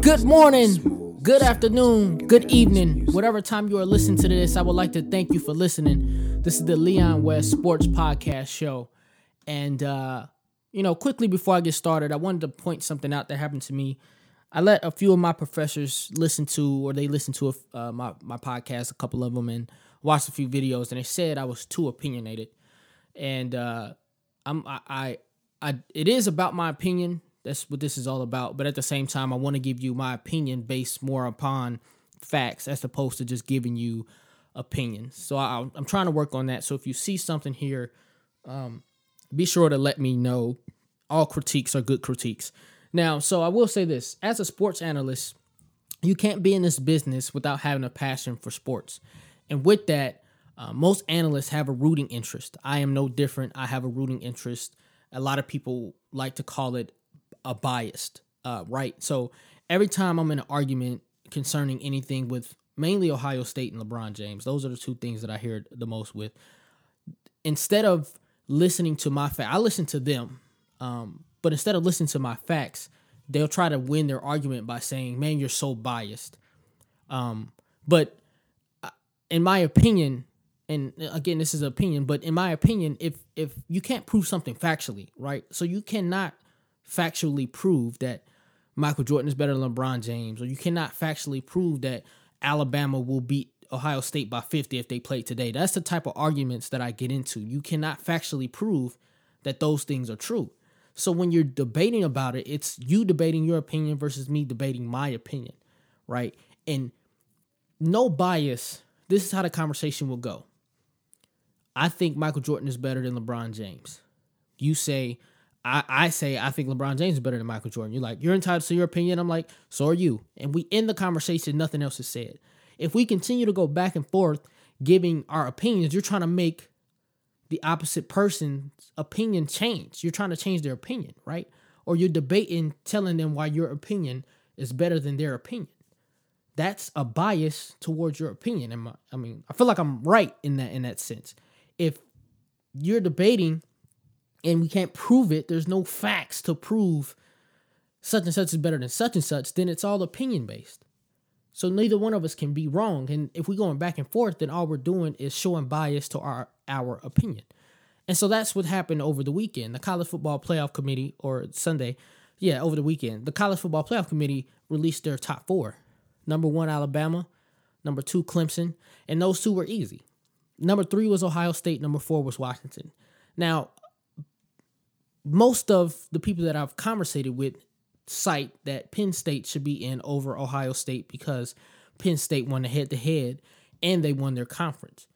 Good morning, good afternoon, good evening, whatever time you are listening to this. I would like to thank you for listening. This is the Leon West Sports Podcast Show. And, uh, you know, quickly before I get started, I wanted to point something out that happened to me. I let a few of my professors listen to, or they listened to uh, my, my podcast, a couple of them, and watched a few videos, and they said I was too opinionated. And uh, I'm, I, I, I, it is about my opinion that's what this is all about. But at the same time, I want to give you my opinion based more upon facts as opposed to just giving you opinions. So I, am trying to work on that. So if you see something here, um, be sure to let me know. All critiques are good critiques. Now, so I will say this as a sports analyst, you can't be in this business without having a passion for sports. And with that, uh, most analysts have a rooting interest. I am no different. I have a rooting interest. A lot of people like to call it a biased, uh, right? So every time I'm in an argument concerning anything with mainly Ohio State and LeBron James, those are the two things that I hear the most with. Instead of listening to my facts, I listen to them, um, but instead of listening to my facts, they'll try to win their argument by saying, "Man, you're so biased." Um, but uh, in my opinion, and uh, again, this is opinion, but in my opinion, if if you can't prove something factually, right? So you cannot factually prove that Michael Jordan is better than LeBron James, or you cannot factually prove that Alabama will beat Ohio State by 50 if they play today. That's the type of arguments that I get into. You cannot factually prove that those things are true. So when you're debating about it, it's you debating your opinion versus me debating my opinion, right? And no bias. This is how the conversation will go. I think Michael Jordan is better than LeBron James. You say I, I say I think LeBron James is better than Michael Jordan. You're like, you're entitled to your opinion. I'm like, so are you. And we end the conversation, nothing else is said. If we continue to go back and forth giving our opinions, you're trying to make the opposite person's opinion change. You're trying to change their opinion, right? Or you're debating, telling them why your opinion is better than their opinion. That's a bias towards your opinion. I mean, I feel like I'm right in that in that sense. If you're debating and we can't prove it, there's no facts to prove such and such is better than such and such, then it's all opinion based. So neither one of us can be wrong. And if we're going back and forth, then all we're doing is showing bias to our our opinion. And so that's what happened over the weekend. The college football playoff committee, or Sunday, yeah, over the weekend, the college football playoff committee released their top four. Number one, Alabama. Number two, Clemson. And those two were easy. Number three was Ohio State. Number four was Washington. Now, most of the people that I've conversated with cite that Penn State should be in over Ohio State because Penn State won the head to head and they won their conference.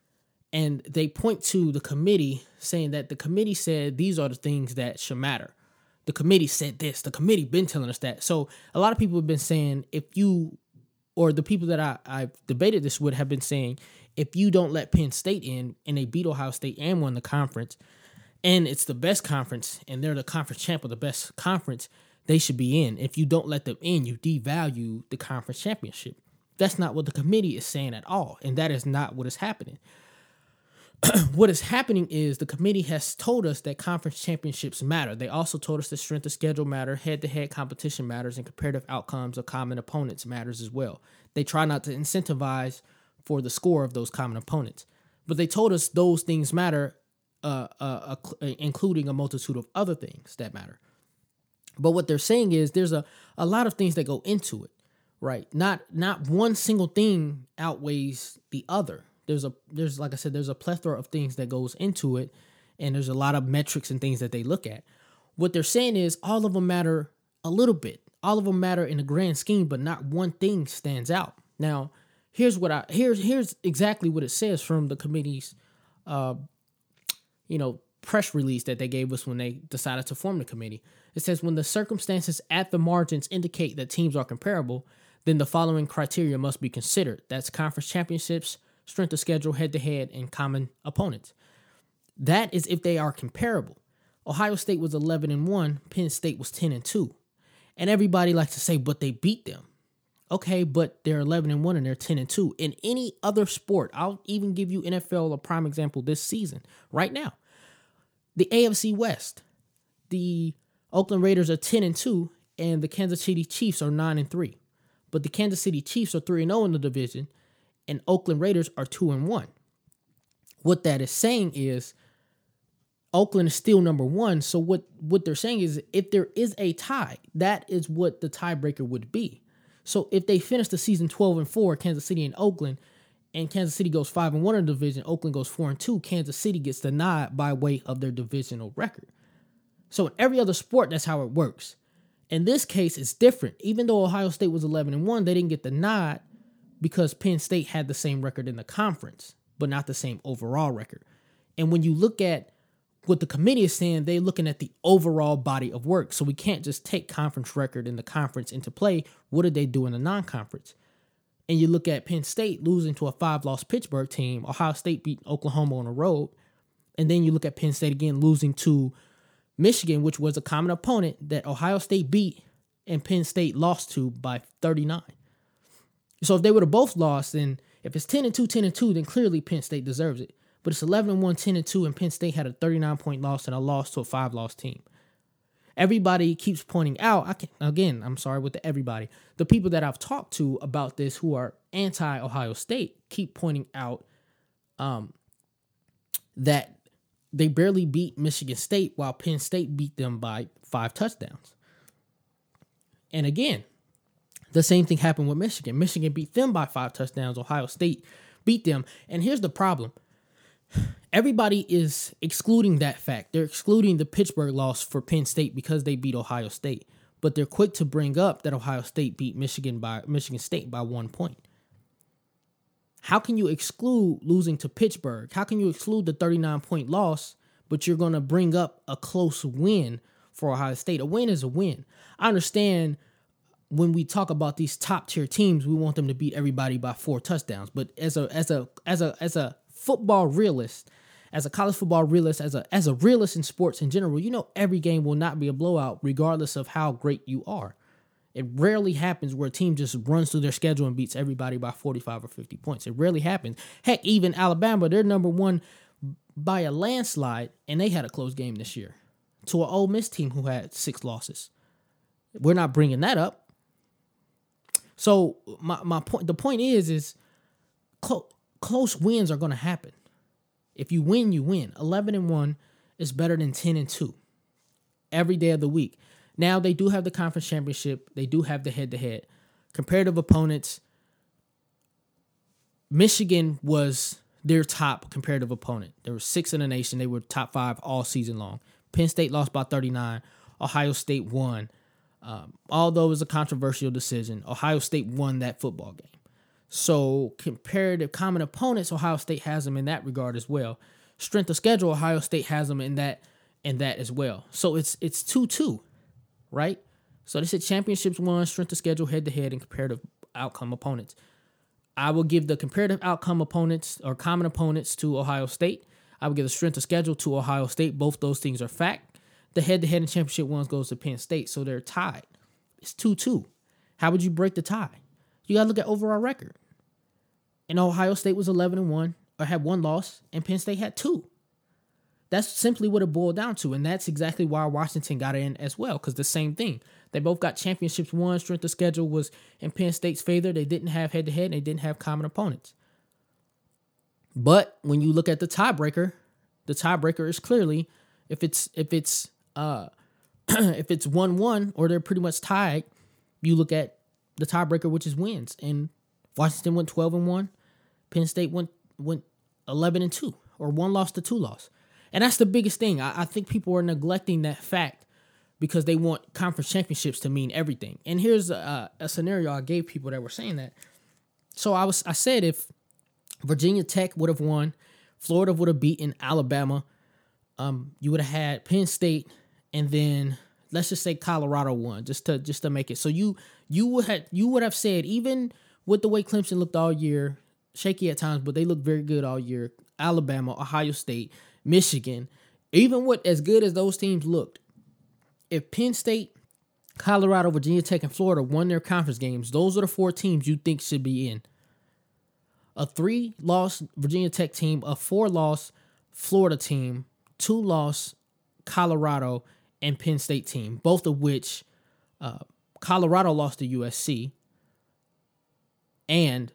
And they point to the committee saying that the committee said these are the things that should matter. The committee said this. The committee been telling us that. So a lot of people have been saying if you or the people that I, I've debated this with have been saying if you don't let Penn State in and they beat Ohio State and won the conference, and it's the best conference and they're the conference champ of the best conference they should be in. If you don't let them in, you devalue the conference championship. That's not what the committee is saying at all, and that is not what is happening. what is happening is the committee has told us that conference championships matter. They also told us that strength of schedule matter, head-to-head competition matters, and comparative outcomes of common opponents matters as well. They try not to incentivize for the score of those common opponents. But they told us those things matter uh, uh, uh, including a multitude of other things that matter. But what they're saying is there's a, a lot of things that go into it, right? Not not one single thing outweighs the other. There's a there's like I said, there's a plethora of things that goes into it, and there's a lot of metrics and things that they look at. What they're saying is all of them matter a little bit. All of them matter in the grand scheme, but not one thing stands out. Now, here's what I here's here's exactly what it says from the committee's uh, you know, press release that they gave us when they decided to form the committee. It says when the circumstances at the margins indicate that teams are comparable, then the following criteria must be considered. That's conference championships, strength of schedule, head to head, and common opponents. That is if they are comparable. Ohio State was 11 and 1, Penn State was 10 and 2. And everybody likes to say, but they beat them. Okay, but they're 11 and 1 and they're 10 and 2. In any other sport, I'll even give you NFL a prime example this season, right now. The AFC West, the Oakland Raiders are 10 and 2, and the Kansas City Chiefs are 9 and 3. But the Kansas City Chiefs are 3 and 0 in the division, and Oakland Raiders are 2 and 1. What that is saying is Oakland is still number one. So what what they're saying is if there is a tie, that is what the tiebreaker would be. So if they finish the season 12 and 4, Kansas City and Oakland, and Kansas City goes 5 and 1 in the division, Oakland goes 4 and 2, Kansas City gets the nod by way of their divisional record. So in every other sport, that's how it works. In this case, it's different. Even though Ohio State was 11 and 1, they didn't get the nod because Penn State had the same record in the conference, but not the same overall record. And when you look at what the committee is saying, they're looking at the overall body of work. So we can't just take conference record in the conference into play. What did they do in the non-conference? And you look at Penn State losing to a five-loss Pittsburgh team. Ohio State beat Oklahoma on the road, and then you look at Penn State again losing to Michigan, which was a common opponent that Ohio State beat and Penn State lost to by 39. So if they would have both lost, then if it's 10 and 2, 10 and 2, then clearly Penn State deserves it but it's 11 and 1, 10 and 2, and Penn State had a 39 point loss and a loss to a five loss team. Everybody keeps pointing out, I can again, I'm sorry with the everybody. The people that I've talked to about this who are anti Ohio State keep pointing out um, that they barely beat Michigan State while Penn State beat them by five touchdowns. And again, the same thing happened with Michigan. Michigan beat them by five touchdowns. Ohio State beat them. And here's the problem everybody is excluding that fact. They're excluding the Pittsburgh loss for Penn State because they beat Ohio State. But they're quick to bring up that Ohio State beat Michigan by Michigan State by one point. How can you exclude losing to Pittsburgh? How can you exclude the 39 point loss, but you're going to bring up a close win for Ohio State? A win is a win. I understand when we talk about these top tier teams, we want them to beat everybody by four touchdowns. But as a as a as a as a football realist, as a college football realist, as a as a realist in sports in general, you know every game will not be a blowout, regardless of how great you are. It rarely happens where a team just runs through their schedule and beats everybody by 45 or 50 points. It rarely happens. Heck, even Alabama, they're number one by a landslide, and they had a close game this year to an Ole Miss team who had six losses. We're not bringing that up. So my, my point, the point is, is close close wins are going to happen. If you win, you win. 11 and 1 is better than 10 and 2 every day of the week. Now they do have the conference championship, they do have the head to head. Comparative opponents Michigan was their top comparative opponent. They were 6 in the nation, they were top 5 all season long. Penn State lost by 39, Ohio State won. Um, although it was a controversial decision, Ohio State won that football game. So comparative common opponents, Ohio State has them in that regard as well. Strength of schedule, Ohio State has them in that in that as well. So it's it's two two, right? So they said championships one, strength of schedule, head to head, and comparative outcome opponents. I will give the comparative outcome opponents or common opponents to Ohio State. I will give the strength of schedule to Ohio State. Both those things are fact. The head to head and championship ones goes to Penn State, so they're tied. It's two two. How would you break the tie? You gotta look at overall record and Ohio State was 11 and 1 or had one loss and Penn State had two. That's simply what it boiled down to and that's exactly why Washington got in as well cuz the same thing. They both got championships won, strength of schedule was in Penn State's favor. They didn't have head to head, and they didn't have common opponents. But when you look at the tiebreaker, the tiebreaker is clearly if it's if it's uh if it's 1-1 or they're pretty much tied, you look at the tiebreaker which is wins and Washington went 12 and 1. Penn State went went eleven and two, or one loss to two loss, and that's the biggest thing. I, I think people are neglecting that fact because they want conference championships to mean everything. And here's a, a scenario I gave people that were saying that. So I was I said if Virginia Tech would have won, Florida would have beaten Alabama, um, you would have had Penn State, and then let's just say Colorado won, just to just to make it. So you you would have you would have said even with the way Clemson looked all year, shaky at times, but they looked very good all year. Alabama, Ohio State, Michigan, even with as good as those teams looked, if Penn State, Colorado, Virginia Tech, and Florida won their conference games, those are the four teams you think should be in. A three loss Virginia Tech team, a four loss Florida team, two loss Colorado, and Penn State team, both of which uh, Colorado lost to USC, and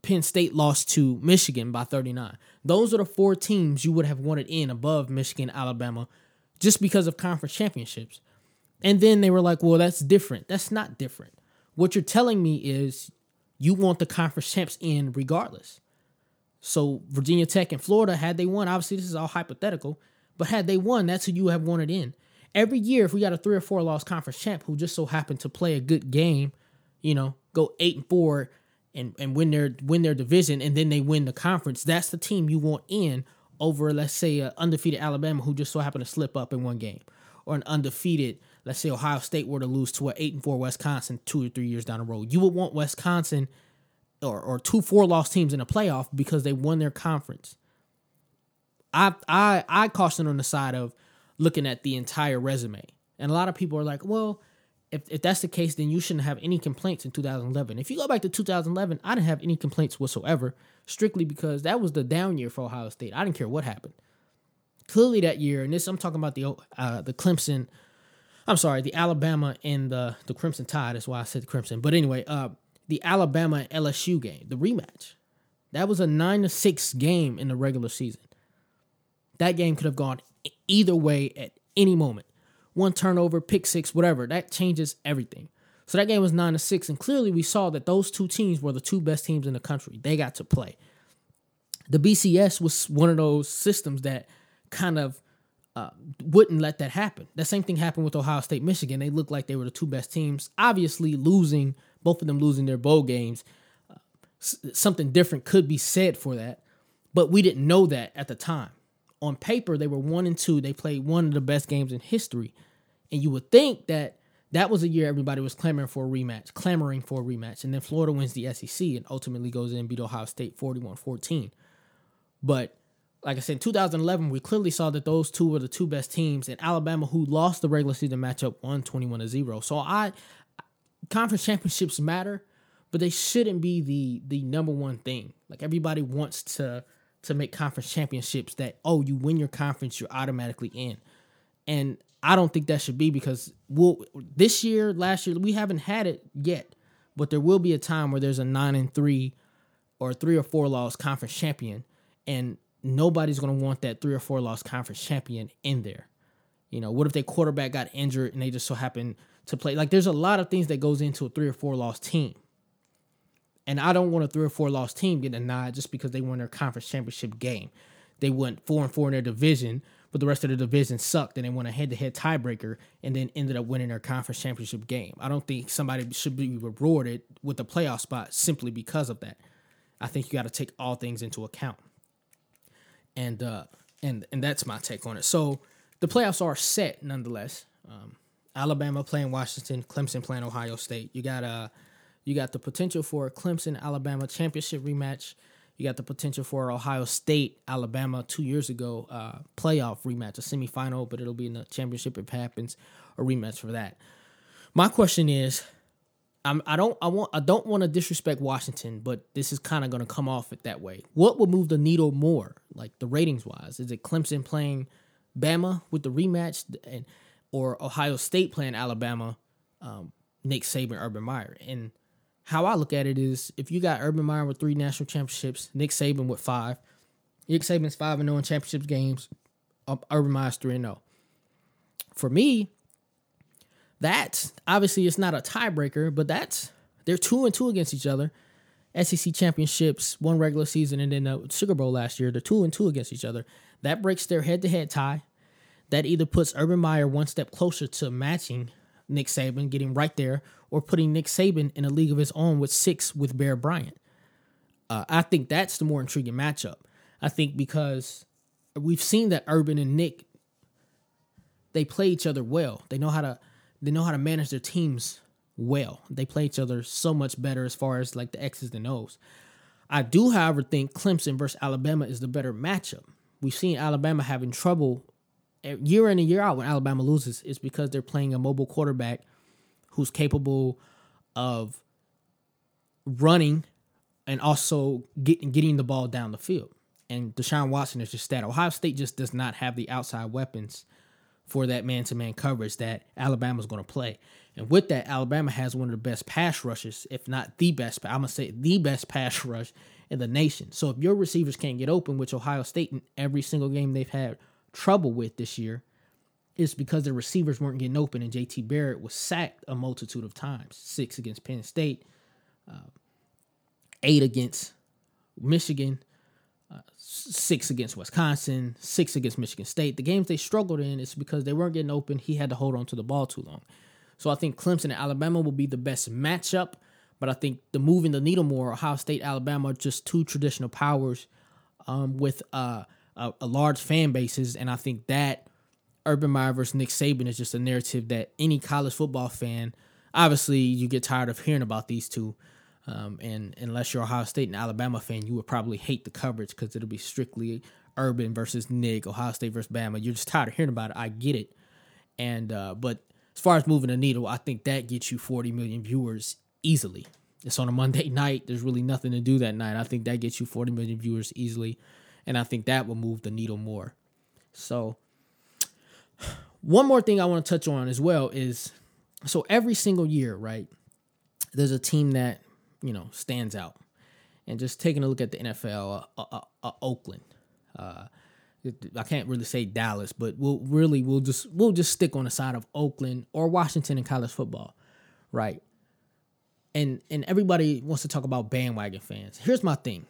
Penn State lost to Michigan by 39. Those are the four teams you would have wanted in above Michigan, Alabama, just because of conference championships. And then they were like, well, that's different. That's not different. What you're telling me is you want the conference champs in regardless. So Virginia Tech and Florida, had they won, obviously this is all hypothetical, but had they won, that's who you would have wanted in. Every year, if we got a three or four loss conference champ who just so happened to play a good game, you know, go eight and four and, and win their win their division and then they win the conference, that's the team you want in over, let's say, an undefeated Alabama who just so happened to slip up in one game. Or an undefeated, let's say Ohio State were to lose to an eight and four Wisconsin two or three years down the road. You would want Wisconsin or, or two four loss teams in a playoff because they won their conference. I I I caution on the side of looking at the entire resume. And a lot of people are like, well, if, if that's the case, then you shouldn't have any complaints in 2011. If you go back to 2011, I didn't have any complaints whatsoever, strictly because that was the down year for Ohio State. I didn't care what happened. Clearly that year, and this I'm talking about the uh, the Clemson, I'm sorry, the Alabama and the the Crimson Tide. That's why I said the Crimson. But anyway, uh, the Alabama LSU game, the rematch, that was a nine to six game in the regular season. That game could have gone either way at any moment. One turnover, pick six, whatever. That changes everything. So that game was nine to six, and clearly we saw that those two teams were the two best teams in the country. They got to play. The BCS was one of those systems that kind of uh, wouldn't let that happen. The same thing happened with Ohio State, Michigan. They looked like they were the two best teams. Obviously, losing both of them losing their bowl games, uh, something different could be said for that, but we didn't know that at the time on paper they were one and two. They played one of the best games in history, and you would think that that was a year everybody was clamoring for a rematch, clamoring for a rematch, and then Florida wins the SEC and ultimately goes in and beat Ohio State 41-14. But like I said, in 2011, we clearly saw that those two were the two best teams, and Alabama, who lost the regular season matchup, won 21 to 0. So I conference championships matter, but they shouldn't be the the number one thing. Like everybody wants to to make conference championships that oh you win your conference you're automatically in. And i don't think that should be because we'll this year last year we haven't had it yet but there will be a time where there's a nine and three or three or four loss conference champion and nobody's going to want that three or four loss conference champion in there. You know what if their quarterback got injured and they just so happen to play? Like there's a lot of things that goes into a three or four loss team and I don't want a three or four loss team getting a nod just because they won their conference championship game. They went four and four in their division, but the rest of the division sucked and they won a head to head tiebreaker and then ended up winning their conference championship game. I don't think somebody should be rewarded with a playoff spot simply because of that. I think you got to take all things into account. And uh and and that's my take on it. So the playoffs are set nonetheless. Um, Alabama playing Washington, Clemson playing Ohio State. You got uh you got the potential for a Clemson Alabama championship rematch. You got the potential for Ohio State Alabama two years ago uh, playoff rematch, a semifinal, but it'll be in the championship if it happens, a rematch for that. My question is, I'm, I don't I want I don't want to disrespect Washington, but this is kind of going to come off it that way. What would move the needle more, like the ratings wise? Is it Clemson playing Bama with the rematch, and or Ohio State playing Alabama, um, Nick Saban, Urban Meyer? And how I look at it is if you got Urban Meyer with three national championships, Nick Saban with five, Nick Saban's five and zero oh in championship games, um, Urban Meyer's three and zero. Oh. For me, that's obviously it's not a tiebreaker, but that's they're two and two against each other. SEC championships, one regular season, and then the Sugar Bowl last year. They're two and two against each other. That breaks their head-to-head tie. That either puts Urban Meyer one step closer to matching Nick Saban, getting right there, or putting Nick Saban in a league of his own with six with Bear Bryant. Uh, I think that's the more intriguing matchup. I think because we've seen that Urban and Nick they play each other well. They know how to they know how to manage their teams well. They play each other so much better as far as like the X's and O's. I do, however, think Clemson versus Alabama is the better matchup. We've seen Alabama having trouble year in and year out when Alabama loses is because they're playing a mobile quarterback who's capable of running and also getting getting the ball down the field. And Deshaun Watson is just that. Ohio State just does not have the outside weapons for that man to man coverage that Alabama's going to play. And with that, Alabama has one of the best pass rushes, if not the best. I'm going to say the best pass rush in the nation. So if your receivers can't get open, which Ohio State in every single game they've had trouble with this year, is because the receivers weren't getting open and JT Barrett was sacked a multitude of times. Six against Penn State, uh, eight against Michigan, uh, six against Wisconsin, six against Michigan State. The games they struggled in is because they weren't getting open. He had to hold on to the ball too long. So I think Clemson and Alabama will be the best matchup. But I think the moving the needle more, Ohio State, Alabama, just two traditional powers um, with uh, a, a large fan bases, and I think that Urban Meyer versus Nick Saban is just a narrative that any college football fan, obviously, you get tired of hearing about these two. Um, and unless you're Ohio State and Alabama fan, you would probably hate the coverage because it'll be strictly Urban versus Nick, Ohio State versus Bama. You're just tired of hearing about it. I get it. And uh, but as far as moving the needle, I think that gets you 40 million viewers easily. It's on a Monday night. There's really nothing to do that night. I think that gets you 40 million viewers easily, and I think that will move the needle more. So one more thing I want to touch on as well is so every single year, right? There's a team that you know stands out, and just taking a look at the NFL, uh, uh, uh, Oakland. Uh, I can't really say Dallas, but we'll really we'll just we'll just stick on the side of Oakland or Washington in college football, right? And and everybody wants to talk about bandwagon fans. Here's my thing.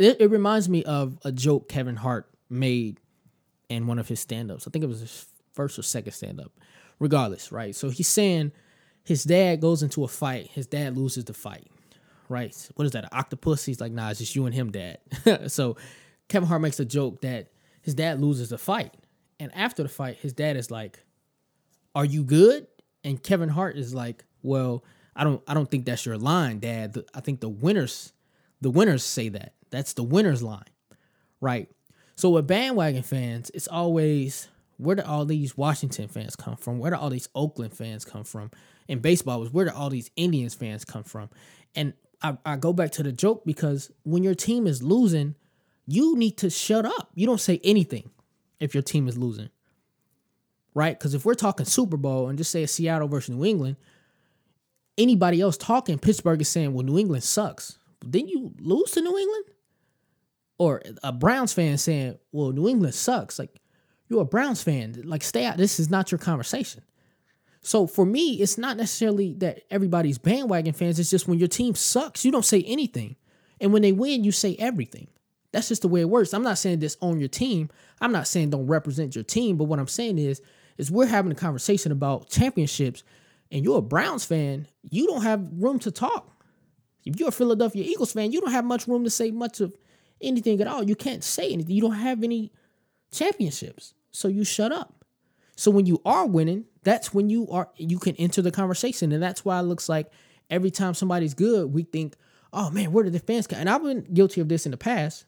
It, it reminds me of a joke Kevin Hart made in one of his stand-ups. I think it was his first or second stand-up. Regardless, right? So he's saying his dad goes into a fight, his dad loses the fight. Right? What is that? An octopus? He's like, nah, it's just you and him, dad. so Kevin Hart makes a joke that his dad loses the fight. And after the fight, his dad is like, Are you good? And Kevin Hart is like, Well, I don't I don't think that's your line, Dad. I think the winners, the winners say that. That's the winner's line. Right. So with bandwagon fans, it's always where do all these Washington fans come from? Where do all these Oakland fans come from? In baseball, was where do all these Indians fans come from? And I, I go back to the joke because when your team is losing, you need to shut up. You don't say anything if your team is losing. Right? Because if we're talking Super Bowl and just say Seattle versus New England, anybody else talking, Pittsburgh is saying, well, New England sucks. Then you lose to New England? Or a Browns fan saying, well, New England sucks. Like, you're a Browns fan. Like, stay out. This is not your conversation. So for me, it's not necessarily that everybody's bandwagon fans. It's just when your team sucks, you don't say anything. And when they win, you say everything. That's just the way it works. I'm not saying this on your team. I'm not saying don't represent your team, but what I'm saying is is we're having a conversation about championships and you're a Browns fan, you don't have room to talk. If you're a Philadelphia Eagles fan, you don't have much room to say much of anything at all. You can't say anything. You don't have any championships. So you shut up. So when you are winning, that's when you are you can enter the conversation. And that's why it looks like every time somebody's good, we think, oh man, where did the fans come? And I've been guilty of this in the past.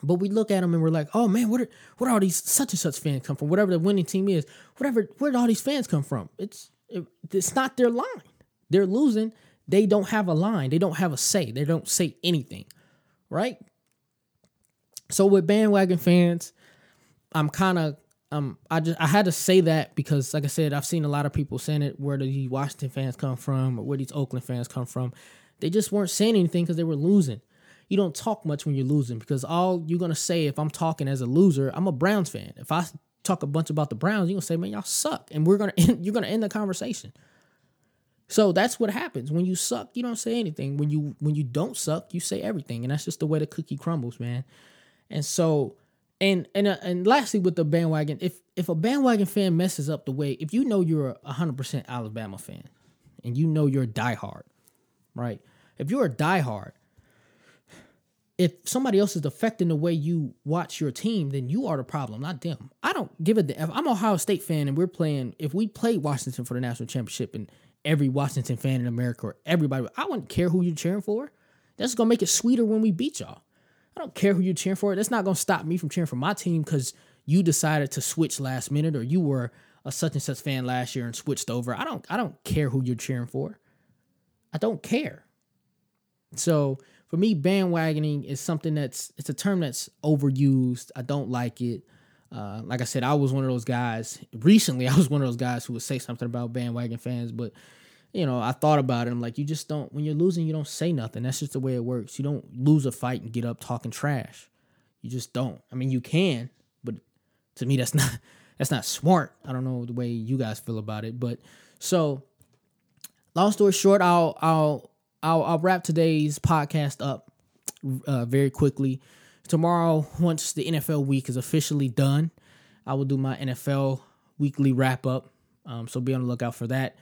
But we look at them and we're like, oh man, where where all these such and such fans come from? Whatever the winning team is, whatever, where did all these fans come from? It's it, it's not their line. They're losing. They don't have a line. They don't have a say. They don't say anything, right? So with bandwagon fans, I'm kind of um I just I had to say that because like I said, I've seen a lot of people saying it where do the Washington fans come from or where these Oakland fans come from. They just weren't saying anything because they were losing you don't talk much when you're losing because all you're gonna say if I'm talking as a loser, I'm a Browns fan. If I talk a bunch about the Browns, you're gonna say, man, y'all suck. And we're gonna end, you're gonna end the conversation. So that's what happens. When you suck, you don't say anything. When you when you don't suck, you say everything. And that's just the way the cookie crumbles, man. And so and and uh, and lastly with the bandwagon, if if a bandwagon fan messes up the way, if you know you're a 100% Alabama fan and you know you're diehard, right? If you're a diehard if somebody else is affecting the way you watch your team, then you are the problem, not them. I don't give a damn. I'm Ohio State fan and we're playing, if we play Washington for the national championship and every Washington fan in America or everybody, I wouldn't care who you're cheering for. That's to make it sweeter when we beat y'all. I don't care who you're cheering for. That's not going to stop me from cheering for my team because you decided to switch last minute or you were a such and such fan last year and switched over. I don't I don't care who you're cheering for. I don't care. So for me, bandwagoning is something that's it's a term that's overused. I don't like it. Uh, like I said, I was one of those guys. Recently, I was one of those guys who would say something about bandwagon fans, but you know, I thought about it. I'm like, you just don't. When you're losing, you don't say nothing. That's just the way it works. You don't lose a fight and get up talking trash. You just don't. I mean, you can, but to me, that's not that's not smart. I don't know the way you guys feel about it, but so long story short, I'll I'll I'll, I'll wrap today's podcast up uh, very quickly. Tomorrow, once the NFL week is officially done, I will do my NFL weekly wrap up. Um, so be on the lookout for that.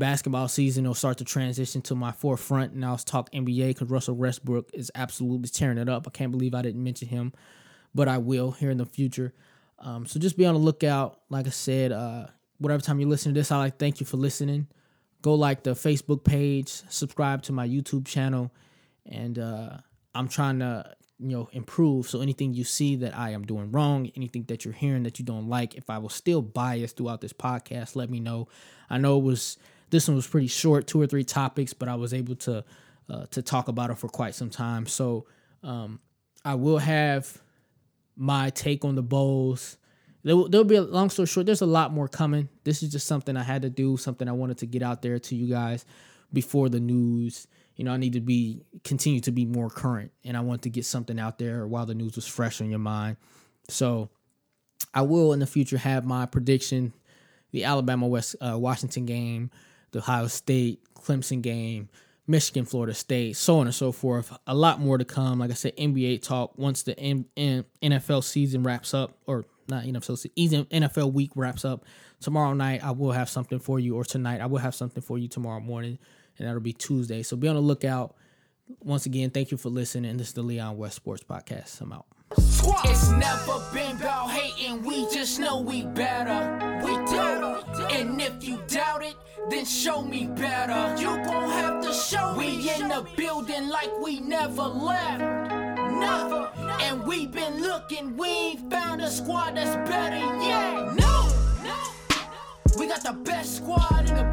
Basketball season will start to transition to my forefront, and I'll talk NBA because Russell Westbrook is absolutely tearing it up. I can't believe I didn't mention him, but I will here in the future. Um, so just be on the lookout. Like I said, uh, whatever time you listen to this, I like thank you for listening go like the Facebook page, subscribe to my YouTube channel, and uh, I'm trying to you know improve. So anything you see that I am doing wrong, anything that you're hearing that you don't like, if I was still biased throughout this podcast, let me know. I know it was this one was pretty short, two or three topics, but I was able to uh, to talk about it for quite some time. So um, I will have my take on the bowls there, will be a long story short. There's a lot more coming. This is just something I had to do, something I wanted to get out there to you guys before the news. You know, I need to be continue to be more current, and I want to get something out there while the news was fresh on your mind. So, I will in the future have my prediction: the Alabama West uh, Washington game, the Ohio State Clemson game, Michigan Florida State, so on and so forth. A lot more to come. Like I said, NBA talk once the M- M- NFL season wraps up, or not NFL season, NFL week wraps up tomorrow night. I will have something for you, or tonight I will have something for you tomorrow morning, and that'll be Tuesday. So be on the lookout. Once again, thank you for listening. This is the Leon West Sports Podcast. I'm out. It's never been about hating, we just know we better. We do. And if you it, then show me better. You gon' have to show we me. We in the building like we never left. Never. And we been looking, we ain't found a squad that's better yet. No. No. We got the best squad in the